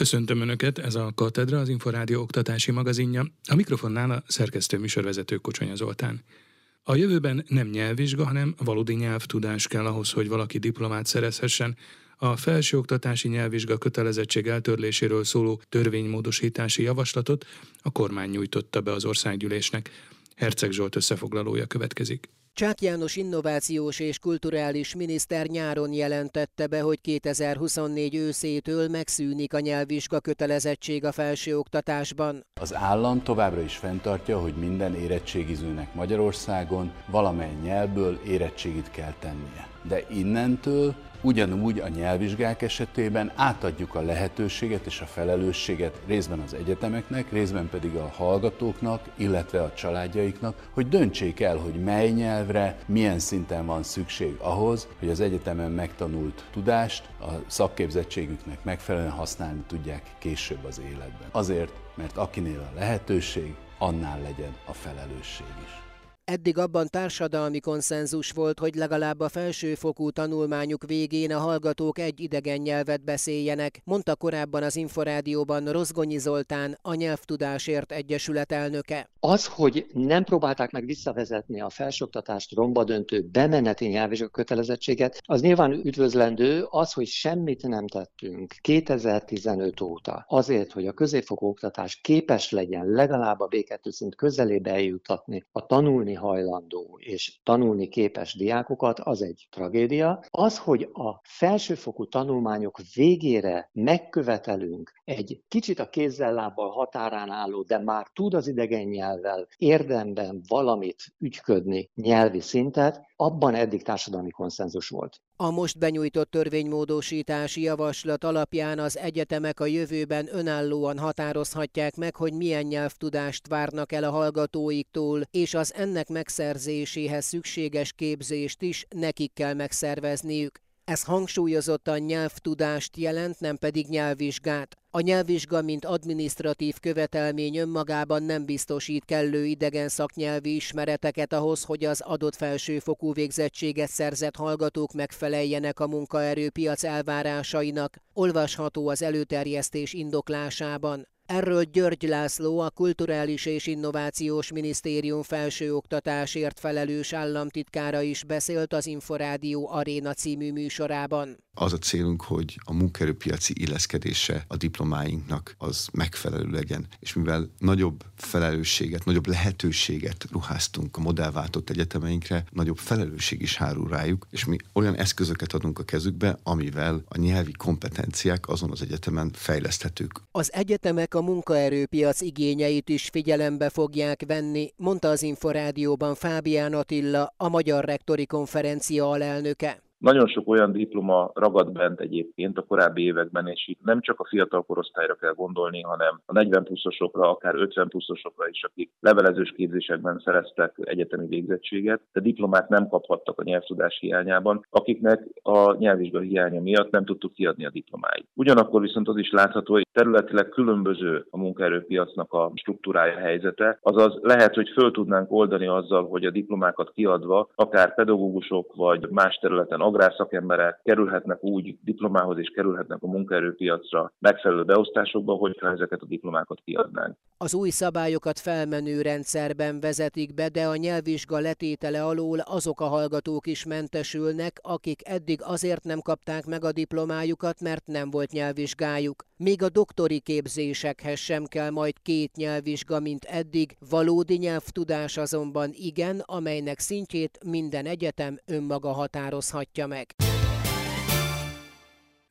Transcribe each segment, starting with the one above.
Köszöntöm Önöket, ez a Katedra, az Inforádió oktatási magazinja. A mikrofonnál a szerkesztő műsorvezető Kocsonya Zoltán. A jövőben nem nyelvvizsga, hanem valódi nyelvtudás kell ahhoz, hogy valaki diplomát szerezhessen. A felsőoktatási nyelvvizsga kötelezettség eltörléséről szóló törvénymódosítási javaslatot a kormány nyújtotta be az országgyűlésnek. Herceg Zsolt összefoglalója következik. Csák János innovációs és kulturális miniszter nyáron jelentette be, hogy 2024 őszétől megszűnik a nyelvvizsga kötelezettség a felsőoktatásban. Az állam továbbra is fenntartja, hogy minden érettségizőnek Magyarországon valamely nyelvből érettségit kell tennie. De innentől Ugyanúgy a nyelvvizsgák esetében átadjuk a lehetőséget és a felelősséget részben az egyetemeknek, részben pedig a hallgatóknak, illetve a családjaiknak, hogy döntsék el, hogy mely nyelvre, milyen szinten van szükség ahhoz, hogy az egyetemen megtanult tudást a szakképzettségüknek megfelelően használni tudják később az életben. Azért, mert akinél a lehetőség, annál legyen a felelősség is. Eddig abban társadalmi konszenzus volt, hogy legalább a felsőfokú tanulmányuk végén a hallgatók egy idegen nyelvet beszéljenek, mondta korábban az Inforádióban Rozgonyi Zoltán, a Nyelvtudásért Egyesület elnöke. Az, hogy nem próbálták meg visszavezetni a felsőoktatást romba döntő bemeneti nyelvvizsga kötelezettséget, az nyilván üdvözlendő, az, hogy semmit nem tettünk 2015 óta azért, hogy a középfokú oktatás képes legyen legalább a B2 szint közelébe eljutatni a tanulni hajlandó és tanulni képes diákokat, az egy tragédia. Az, hogy a felsőfokú tanulmányok végére megkövetelünk egy kicsit a kézzel-lábbal határán álló, de már tud az idegen nyelvvel érdemben valamit ügyködni nyelvi szintet, abban eddig társadalmi konszenzus volt. A most benyújtott törvénymódosítási javaslat alapján az egyetemek a jövőben önállóan határozhatják meg, hogy milyen nyelvtudást várnak el a hallgatóiktól, és az ennek megszerzéséhez szükséges képzést is nekik kell megszervezniük. Ez hangsúlyozottan nyelvtudást jelent, nem pedig nyelvvizsgát. A nyelvvizsga, mint adminisztratív követelmény önmagában nem biztosít kellő idegen szaknyelvi ismereteket ahhoz, hogy az adott felsőfokú végzettséget szerzett hallgatók megfeleljenek a munkaerőpiac elvárásainak, olvasható az előterjesztés indoklásában. Erről György László, a Kulturális és Innovációs Minisztérium felsőoktatásért felelős államtitkára is beszélt az Inforádió Aréna című műsorában. Az a célunk, hogy a munkaerőpiaci illeszkedése a diplomáinknak az megfelelő legyen, és mivel nagyobb felelősséget, nagyobb lehetőséget ruháztunk a modellváltott egyetemeinkre, nagyobb felelősség is hárul rájuk, és mi olyan eszközöket adunk a kezükbe, amivel a nyelvi kompetenciák azon az egyetemen fejleszthetők. Az egyetemek a munkaerőpiac igényeit is figyelembe fogják venni, mondta az Inforádióban Fábián Attila, a Magyar Rektori Konferencia alelnöke. Nagyon sok olyan diploma ragad bent egyébként a korábbi években, és itt nem csak a fiatal korosztályra kell gondolni, hanem a 40 pluszosokra, akár 50 pluszosokra is, akik levelezős képzésekben szereztek egyetemi végzettséget, de diplomát nem kaphattak a nyelvtudás hiányában, akiknek a nyelvvizsga hiánya miatt nem tudtuk kiadni a diplomáit. Ugyanakkor viszont az is látható, hogy területileg különböző a munkaerőpiacnak a struktúrája helyzete, azaz lehet, hogy föl tudnánk oldani azzal, hogy a diplomákat kiadva akár pedagógusok vagy más területen agrárszakemberek kerülhetnek úgy diplomához és kerülhetnek a munkaerőpiacra megfelelő beosztásokba, hogyha ezeket a diplomákat kiadnánk. Az új szabályokat felmenő rendszerben vezetik be, de a nyelvvizsga letétele alól azok a hallgatók is mentesülnek, akik eddig azért nem kapták meg a diplomájukat, mert nem volt nyelvvizsgájuk. Még a doktori képzésekhez sem kell majd két nyelvvizsga, mint eddig, valódi nyelvtudás azonban igen, amelynek szintjét minden egyetem önmaga határozhatja meg.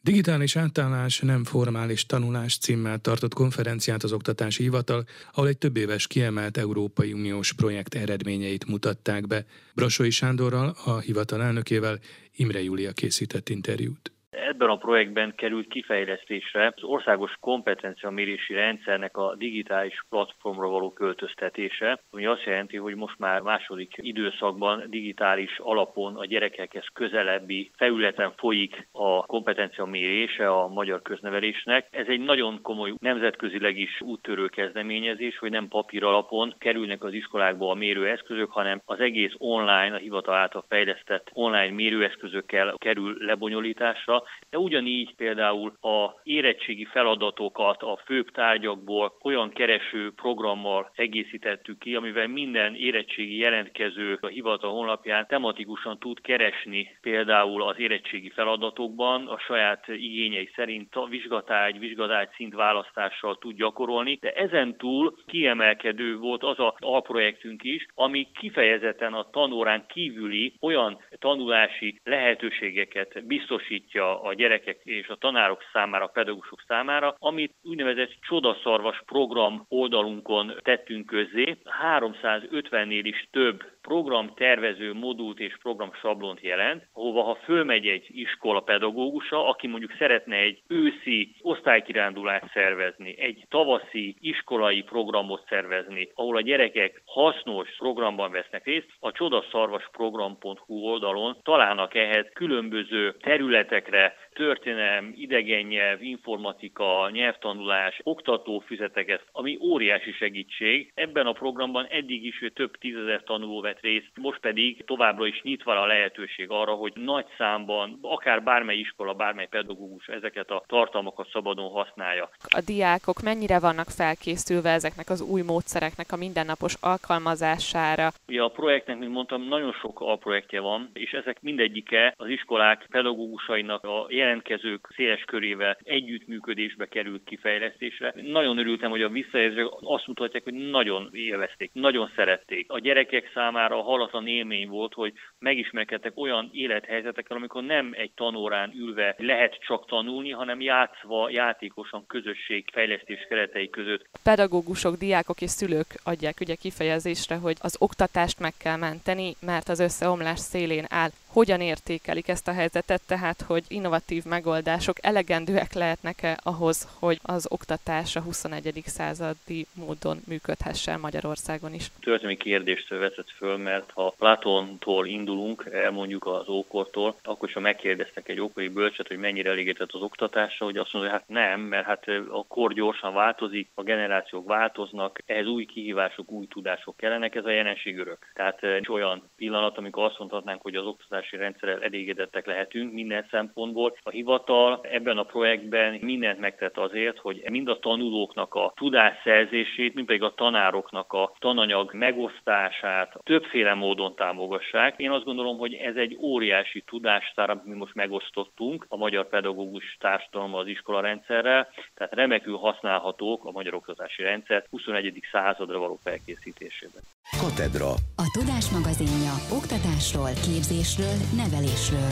Digitális átállás nem formális tanulás címmel tartott konferenciát az Oktatási Hivatal, ahol egy több éves kiemelt Európai Uniós projekt eredményeit mutatták be. Brasoi Sándorral, a hivatal elnökével Imre Júlia készített interjút. Ebben a projektben került kifejlesztésre az országos kompetenciamérési rendszernek a digitális platformra való költöztetése, ami azt jelenti, hogy most már második időszakban digitális alapon a gyerekekhez közelebbi felületen folyik a kompetencia mérése a magyar köznevelésnek. Ez egy nagyon komoly nemzetközileg is úttörő kezdeményezés, hogy nem papír alapon kerülnek az iskolákba a mérőeszközök, hanem az egész online, a hivatal által fejlesztett online mérőeszközökkel kerül lebonyolításra, pedagógusokra, de ugyanígy például a érettségi feladatokat a főbb tárgyakból olyan kereső programmal egészítettük ki, amivel minden érettségi jelentkező a hivatal honlapján tematikusan tud keresni például az érettségi feladatokban a saját igényei szerint a vizsgatágy, vizsgatágy szint választással tud gyakorolni, de ezen túl kiemelkedő volt az a alprojektünk is, ami kifejezetten a tanórán kívüli olyan tanulási lehetőségeket biztosítja a gyerekek és a tanárok számára, a pedagógusok számára, amit úgynevezett csodaszarvas program oldalunkon tettünk közzé. 350-nél is több programtervező modult és program sablont jelent, ahova ha fölmegy egy iskola pedagógusa, aki mondjuk szeretne egy őszi osztálykirándulást szervezni, egy tavaszi iskolai programot szervezni, ahol a gyerekek hasznos programban vesznek részt, a csodaszarvasprogram.hu oldalon találnak ehhez különböző területekre történelem, idegen nyelv, informatika, nyelvtanulás, oktatófüzeteket, ami óriási segítség. Ebben a programban eddig is több tízezer tanuló vett részt, most pedig továbbra is nyitva a lehetőség arra, hogy nagy számban, akár bármely iskola, bármely pedagógus ezeket a tartalmakat szabadon használja. A diákok mennyire vannak felkészülve ezeknek az új módszereknek a mindennapos alkalmazására? Ugye a projektnek, mint mondtam, nagyon sok alprojektje van, és ezek mindegyike az iskolák pedagógusainak a jelentkezők széles körével együttműködésbe került kifejlesztésre. Nagyon örültem, hogy a visszajelzések azt mutatják, hogy nagyon élvezték, nagyon szerették. A gyerekek számára halatlan élmény volt, hogy megismerkedtek olyan élethelyzetekkel, amikor nem egy tanórán ülve lehet csak tanulni, hanem játszva, játékosan közösség fejlesztés keretei között. Pedagógusok, diákok és szülők adják ugye kifejezésre, hogy az oktatást meg kell menteni, mert az összeomlás szélén áll hogyan értékelik ezt a helyzetet, tehát hogy innovatív megoldások elegendőek lehetnek-e ahhoz, hogy az oktatás a 21. századi módon működhessen Magyarországon is? Történelmi kérdést vezet föl, mert ha Platontól indulunk, elmondjuk az ókortól, akkor is ha megkérdeztek egy ókori bölcset, hogy mennyire elégített az oktatásra, hogy azt mondja, hogy hát nem, mert hát a kor gyorsan változik, a generációk változnak, ehhez új kihívások, új tudások kellenek, ez a jelenség örök. Tehát olyan pillanat, amikor azt mondhatnánk, hogy az oktatás oktatási rendszerrel elégedettek lehetünk minden szempontból. A hivatal ebben a projektben mindent megtett azért, hogy mind a tanulóknak a tudásszerzését, mind pedig a tanároknak a tananyag megosztását többféle módon támogassák. Én azt gondolom, hogy ez egy óriási tudástár, amit mi most megosztottunk a magyar pedagógus társadalom az iskolarendszerrel, tehát remekül használhatók a magyar oktatási rendszer 21. századra való felkészítésében. Katedra. A Tudás magazinja oktatásról, képzésről, nevelésről.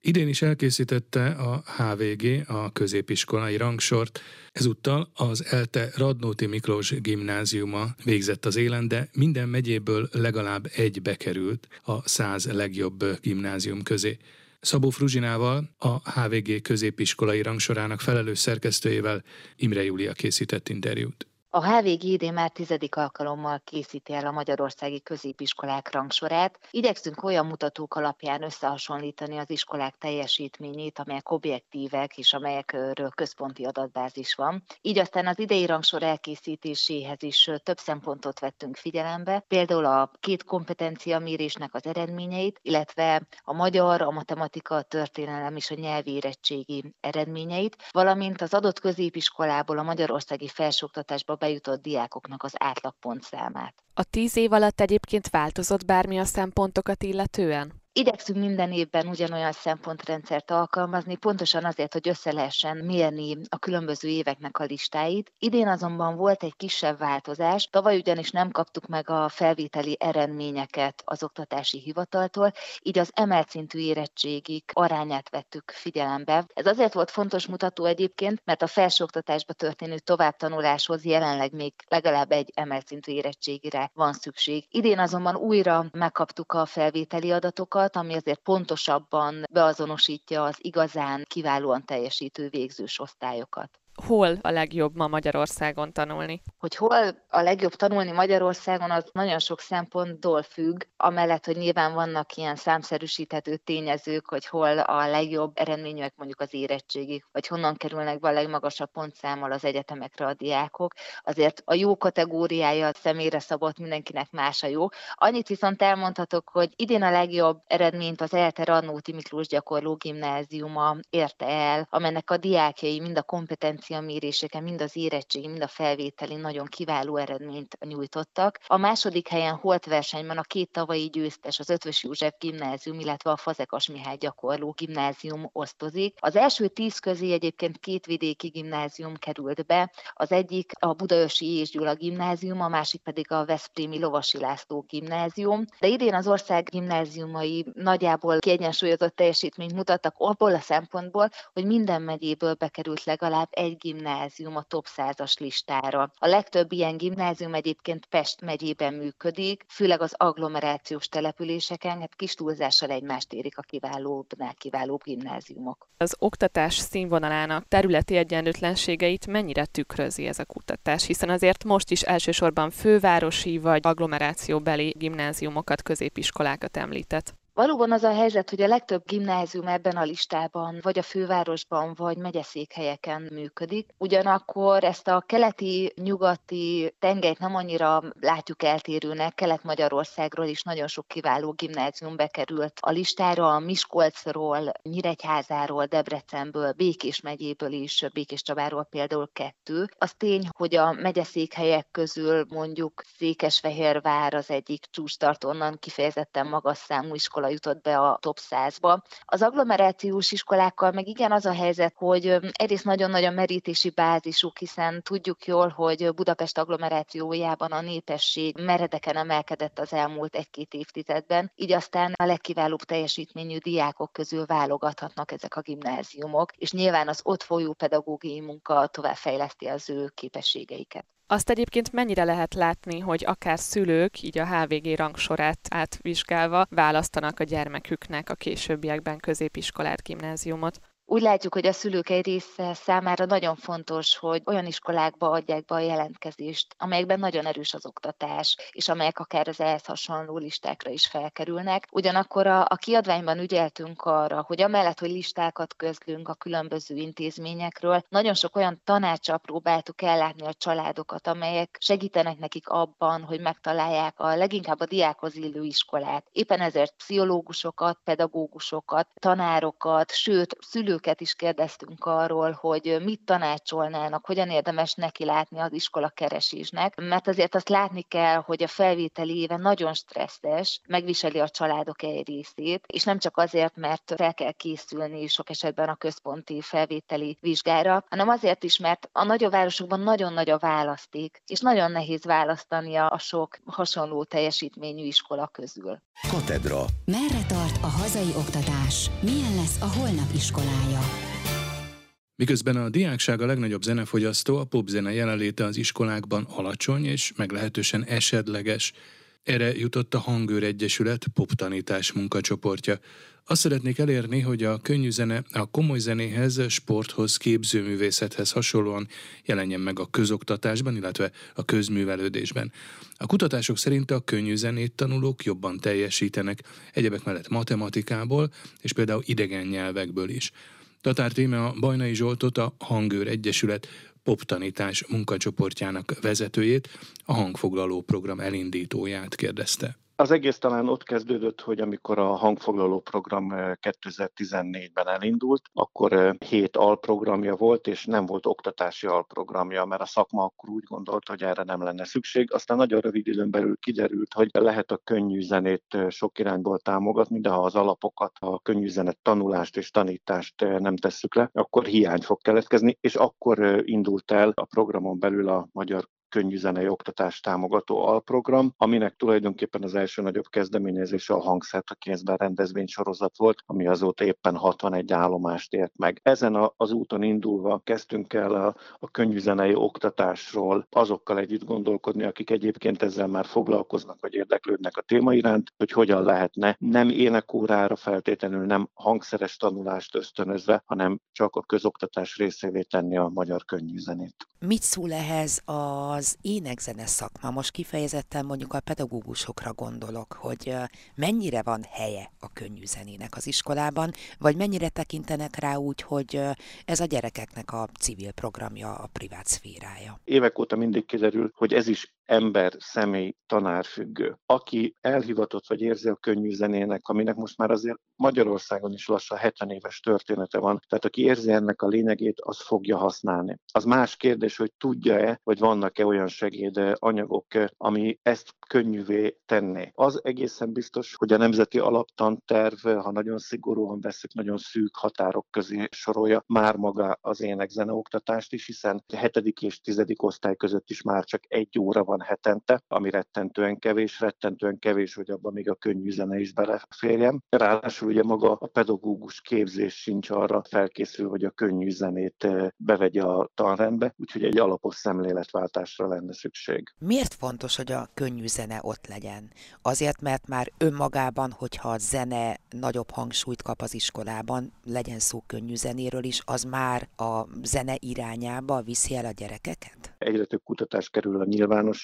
Idén is elkészítette a HVG, a középiskolai rangsort. Ezúttal az ELTE Radnóti Miklós gimnáziuma végzett az élen, de minden megyéből legalább egy bekerült a száz legjobb gimnázium közé. Szabó Fruzsinával, a HVG középiskolai rangsorának felelős szerkesztőjével Imre Júlia készített interjút. A HVG idén már tizedik alkalommal készíti el a magyarországi középiskolák rangsorát. Igyekszünk olyan mutatók alapján összehasonlítani az iskolák teljesítményét, amelyek objektívek és amelyekről központi adatbázis van. Így aztán az idei rangsor elkészítéséhez is több szempontot vettünk figyelembe, például a két kompetencia mérésnek az eredményeit, illetve a magyar, a matematika, a történelem és a nyelvi érettségi eredményeit, valamint az adott középiskolából a magyarországi felsőoktatásba bejutott diákoknak az átlagpontszámát. A tíz év alatt egyébként változott bármi a szempontokat illetően? Igyekszünk minden évben ugyanolyan szempontrendszert alkalmazni, pontosan azért, hogy össze lehessen mérni a különböző éveknek a listáit. Idén azonban volt egy kisebb változás, tavaly ugyanis nem kaptuk meg a felvételi eredményeket az oktatási hivataltól, így az emelt szintű érettségik arányát vettük figyelembe. Ez azért volt fontos mutató egyébként, mert a felsőoktatásba történő továbbtanuláshoz jelenleg még legalább egy emelt szintű érettségire van szükség. Idén azonban újra megkaptuk a felvételi adatokat, adatokat, ami azért pontosabban beazonosítja az igazán kiválóan teljesítő végzős osztályokat. Hol a legjobb ma Magyarországon tanulni? Hogy hol a legjobb tanulni Magyarországon, az nagyon sok szempontból függ, amellett, hogy nyilván vannak ilyen számszerűsíthető tényezők, hogy hol a legjobb eredmények mondjuk az érettségig, vagy honnan kerülnek be a legmagasabb pontszámmal az egyetemekre a diákok. Azért a jó kategóriája a személyre szabott mindenkinek más a jó. Annyit viszont elmondhatok, hogy idén a legjobb eredményt az ELTE Rannóti Miklós gyakorló gimnáziuma érte el, amelynek a diákjai mind a kompetencia méréseken, mind az érettségi, mind a felvételi nagyon kiváló eredményt nyújtottak. A második helyen holt versenyben a két tavalyi győztes, az Ötvös József gimnázium, illetve a Fazekas Mihály gyakorló gimnázium osztozik. Az első tíz közé egyébként két vidéki gimnázium került be, az egyik a Budaörsi és Gyula gimnázium, a másik pedig a Veszprémi Lovasi László gimnázium. De idén az ország gimnáziumai nagyjából kiegyensúlyozott teljesítményt mutattak abból a szempontból, hogy minden megyéből bekerült legalább egy gimnázium a top 100-as listára. A legtöbb ilyen gimnázium egyébként Pest megyében működik, főleg az agglomerációs településeken, hát kis túlzással egymást érik a kiválóbbnál kiválóbb gimnáziumok. Az oktatás színvonalának területi egyenlőtlenségeit mennyire tükrözi ez a kutatás, hiszen azért most is elsősorban fővárosi vagy agglomerációbeli gimnáziumokat, középiskolákat említett. Valóban az a helyzet, hogy a legtöbb gimnázium ebben a listában vagy a fővárosban, vagy megyeszékhelyeken működik. Ugyanakkor ezt a keleti-nyugati tengelyt nem annyira látjuk eltérőnek. Kelet-Magyarországról is nagyon sok kiváló gimnázium bekerült a listára, a Miskolcról, Nyíregyházáról, Debrecenből, Békés megyéből is, Békés Csabáról például kettő. Az tény, hogy a megyeszékhelyek közül mondjuk Székesfehérvár az egyik csústart, onnan kifejezetten magas számú iskola iskola jutott be a top 100-ba. Az agglomerációs iskolákkal meg igen az a helyzet, hogy egyrészt nagyon-nagyon merítési bázisuk, hiszen tudjuk jól, hogy Budapest agglomerációjában a népesség meredeken emelkedett az elmúlt egy-két évtizedben, így aztán a legkiválóbb teljesítményű diákok közül válogathatnak ezek a gimnáziumok, és nyilván az ott folyó pedagógiai munka továbbfejleszti az ő képességeiket. Azt egyébként mennyire lehet látni, hogy akár szülők, így a HVG rangsorát átvizsgálva választanak a gyermeküknek a későbbiekben középiskolát, gimnáziumot? Úgy látjuk, hogy a szülők egy része számára nagyon fontos, hogy olyan iskolákba adják be a jelentkezést, amelyekben nagyon erős az oktatás, és amelyek akár az ehhez hasonló listákra is felkerülnek. Ugyanakkor a, a kiadványban ügyeltünk arra, hogy amellett, hogy listákat közlünk a különböző intézményekről, nagyon sok olyan tanácsal próbáltuk ellátni a családokat, amelyek segítenek nekik abban, hogy megtalálják a leginkább a diákhoz illő iskolát. Éppen ezért pszichológusokat, pedagógusokat, tanárokat, sőt, szülő szülőket is kérdeztünk arról, hogy mit tanácsolnának, hogyan érdemes neki látni az iskola keresésnek, mert azért azt látni kell, hogy a felvételi éve nagyon stresszes, megviseli a családok egy részét, és nem csak azért, mert fel kell készülni sok esetben a központi felvételi vizsgára, hanem azért is, mert a nagyobb városokban nagyon nagy a választék, és nagyon nehéz választani a sok hasonló teljesítményű iskola közül. Katedra. Merre tart a hazai oktatás? Milyen lesz a holnap iskolája? Miközben a diákság a legnagyobb zenefogyasztó, a popzene jelenléte az iskolákban alacsony és meglehetősen esedleges. Erre jutott a Hangőr Egyesület poptanítás munkacsoportja. Azt szeretnék elérni, hogy a könnyű zene a komoly zenéhez, sporthoz, képzőművészethez hasonlóan jelenjen meg a közoktatásban, illetve a közművelődésben. A kutatások szerint a könnyű zenét tanulók jobban teljesítenek, egyebek mellett matematikából és például idegen nyelvekből is. Tatár Tíme a Bajnai Zsoltot a Hangőr Egyesület poptanítás munkacsoportjának vezetőjét, a hangfoglaló program elindítóját kérdezte. Az egész talán ott kezdődött, hogy amikor a hangfoglaló program 2014-ben eh, elindult, akkor 7 eh, alprogramja volt, és nem volt oktatási alprogramja, mert a szakma akkor úgy gondolta, hogy erre nem lenne szükség. Aztán nagyon rövid időn belül kiderült, hogy lehet a könnyű zenét eh, sok irányból támogatni, de ha az alapokat, a könnyű zenet tanulást és tanítást nem tesszük le, akkor hiány fog keletkezni, és akkor indult el a programon belül a Magyar könnyűzenei oktatást támogató alprogram, aminek tulajdonképpen az első nagyobb kezdeményezése a hangszert a kézben rendezvény sorozat volt, ami azóta éppen 61 állomást ért meg. Ezen a, az úton indulva kezdtünk el a, a könnyűzenei oktatásról azokkal együtt gondolkodni, akik egyébként ezzel már foglalkoznak, vagy érdeklődnek a téma iránt, hogy hogyan lehetne nem énekórára feltétlenül, nem hangszeres tanulást ösztönözve, hanem csak a közoktatás részévé tenni a magyar könnyűzenét. Mit szól ehhez az énekzene szakma? Most kifejezetten mondjuk a pedagógusokra gondolok, hogy mennyire van helye a könnyűzenének az iskolában, vagy mennyire tekintenek rá úgy, hogy ez a gyerekeknek a civil programja, a privát szférája? Évek óta mindig kiderül, hogy ez is ember, személy, tanárfüggő. Aki elhivatott vagy érzi a könnyű zenének, aminek most már azért Magyarországon is lassan 70 éves története van, tehát aki érzi ennek a lényegét, az fogja használni. Az más kérdés, hogy tudja-e, vagy vannak-e olyan segédanyagok, ami ezt könnyűvé tenné. Az egészen biztos, hogy a Nemzeti Alaptanterv, ha nagyon szigorúan veszük, nagyon szűk határok közé sorolja már maga az énekzene oktatást is, hiszen 7. és 10. osztály között is már csak egy óra van van hetente, ami rettentően kevés, rettentően kevés, hogy abban még a könnyű zene is beleférjen. Ráadásul ugye maga a pedagógus képzés sincs arra felkészül, hogy a könnyű zenét bevegye a tanrendbe, úgyhogy egy alapos szemléletváltásra lenne szükség. Miért fontos, hogy a könnyű zene ott legyen? Azért, mert már önmagában, hogyha a zene nagyobb hangsúlyt kap az iskolában, legyen szó könnyű zenéről is, az már a zene irányába viszi el a gyerekeket? egyre több kutatás kerül a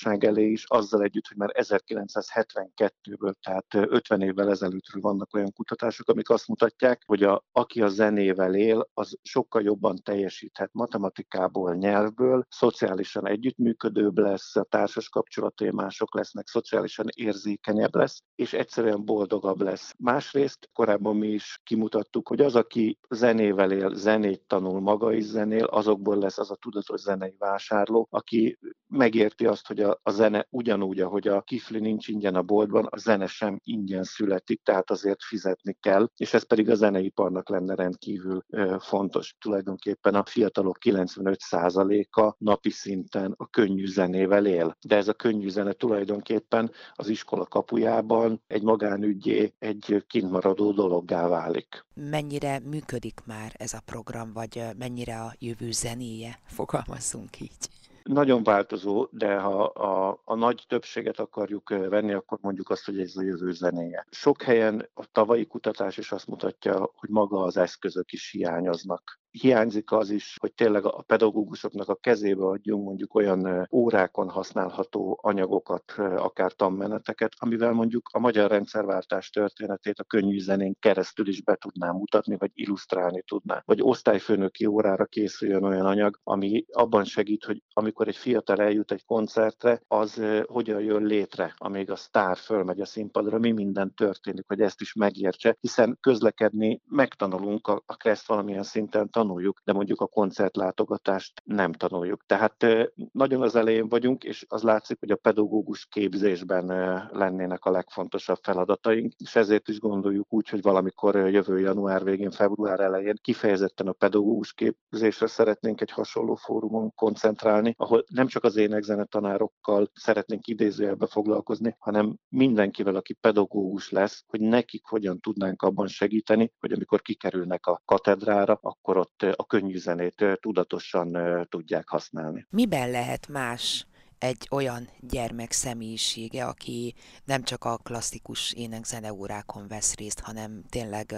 nyilvánosság elé is, azzal együtt, hogy már 1972-ből, tehát 50 évvel ezelőttről vannak olyan kutatások, amik azt mutatják, hogy a, aki a zenével él, az sokkal jobban teljesíthet matematikából, nyelvből, szociálisan együttműködőbb lesz, a társas kapcsolatai mások lesznek, szociálisan érzékenyebb lesz, és egyszerűen boldogabb lesz. Másrészt korábban mi is kimutattuk, hogy az, aki zenével él, zenét tanul, maga is zenél, azokból lesz az a tudatos zenei vásárló, aki megérti azt, hogy a, a zene ugyanúgy, ahogy a kifli nincs ingyen a boltban, a zene sem ingyen születik, tehát azért fizetni kell, és ez pedig a zeneiparnak lenne rendkívül fontos. Tulajdonképpen a fiatalok 95%-a napi szinten a könnyű zenével él, de ez a könnyű zene tulajdonképpen az iskola kapujában egy magánügyé, egy kintmaradó dologgá válik. Mennyire működik már ez a program, vagy mennyire a jövő zenéje, fogalmazzunk így? Nagyon változó, de ha a, a nagy többséget akarjuk venni, akkor mondjuk azt, hogy ez a jövő zenéje. Sok helyen a tavalyi kutatás is azt mutatja, hogy maga az eszközök is hiányoznak hiányzik az is, hogy tényleg a pedagógusoknak a kezébe adjunk mondjuk olyan órákon használható anyagokat, akár tanmeneteket, amivel mondjuk a magyar rendszerváltás történetét a könnyű zenén keresztül is be tudnám mutatni, vagy illusztrálni tudná. Vagy osztályfőnöki órára készüljön olyan anyag, ami abban segít, hogy amikor egy fiatal eljut egy koncertre, az hogyan jön létre, amíg a sztár fölmegy a színpadra, mi minden történik, hogy ezt is megértse, hiszen közlekedni megtanulunk, a, a kereszt valamilyen szinten tanuljuk, de mondjuk a koncertlátogatást nem tanuljuk. Tehát nagyon az elején vagyunk, és az látszik, hogy a pedagógus képzésben lennének a legfontosabb feladataink, és ezért is gondoljuk úgy, hogy valamikor jövő január végén, február elején kifejezetten a pedagógus képzésre szeretnénk egy hasonló fórumon koncentrálni, ahol nem csak az énekzene tanárokkal szeretnénk idézőjelbe foglalkozni, hanem mindenkivel, aki pedagógus lesz, hogy nekik hogyan tudnánk abban segíteni, hogy amikor kikerülnek a katedrára, akkor ott ott a könnyű zenét tudatosan tudják használni. Miben lehet más egy olyan gyermek személyisége, aki nem csak a klasszikus ének-zeneórákon vesz részt, hanem tényleg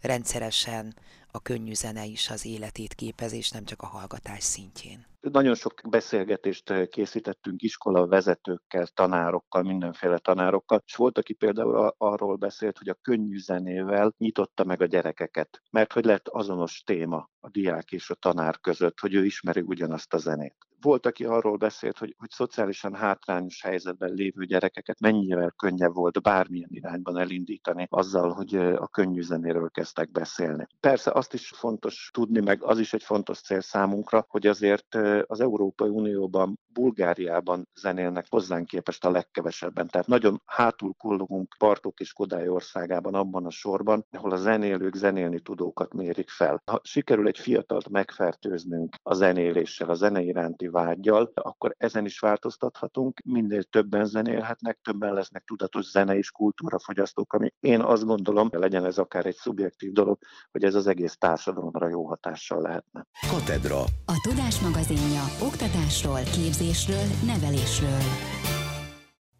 rendszeresen a könnyű zene is az életét képez, és nem csak a hallgatás szintjén. Nagyon sok beszélgetést készítettünk iskola vezetőkkel, tanárokkal, mindenféle tanárokkal, és volt, aki például arról beszélt, hogy a könnyű zenével nyitotta meg a gyerekeket, mert hogy lett azonos téma a diák és a tanár között, hogy ő ismeri ugyanazt a zenét. Volt, aki arról beszélt, hogy, hogy szociálisan hátrányos helyzetben lévő gyerekeket mennyivel könnyebb volt bármilyen irányban elindítani azzal, hogy a könnyű zenéről kezdtek beszélni. Persze azt is fontos tudni, meg az is egy fontos cél számunkra, hogy azért az Európai Unióban, Bulgáriában zenélnek hozzánk képest a legkevesebben. Tehát nagyon hátul kullogunk Bartók és Kodály országában abban a sorban, ahol a zenélők zenélni tudókat mérik fel. Ha sikerül egy fiatalt megfertőznünk a zenéléssel, a zene iránti vágyjal, akkor ezen is változtathatunk. Minél többen zenélhetnek, többen lesznek tudatos zene és kultúrafogyasztók, ami én azt gondolom, legyen ez akár egy szubjektív dolog, hogy ez az egész társadalomra jó hatással lehetne. Katedra. A Tudás magazinja oktatásról, képzésről, nevelésről.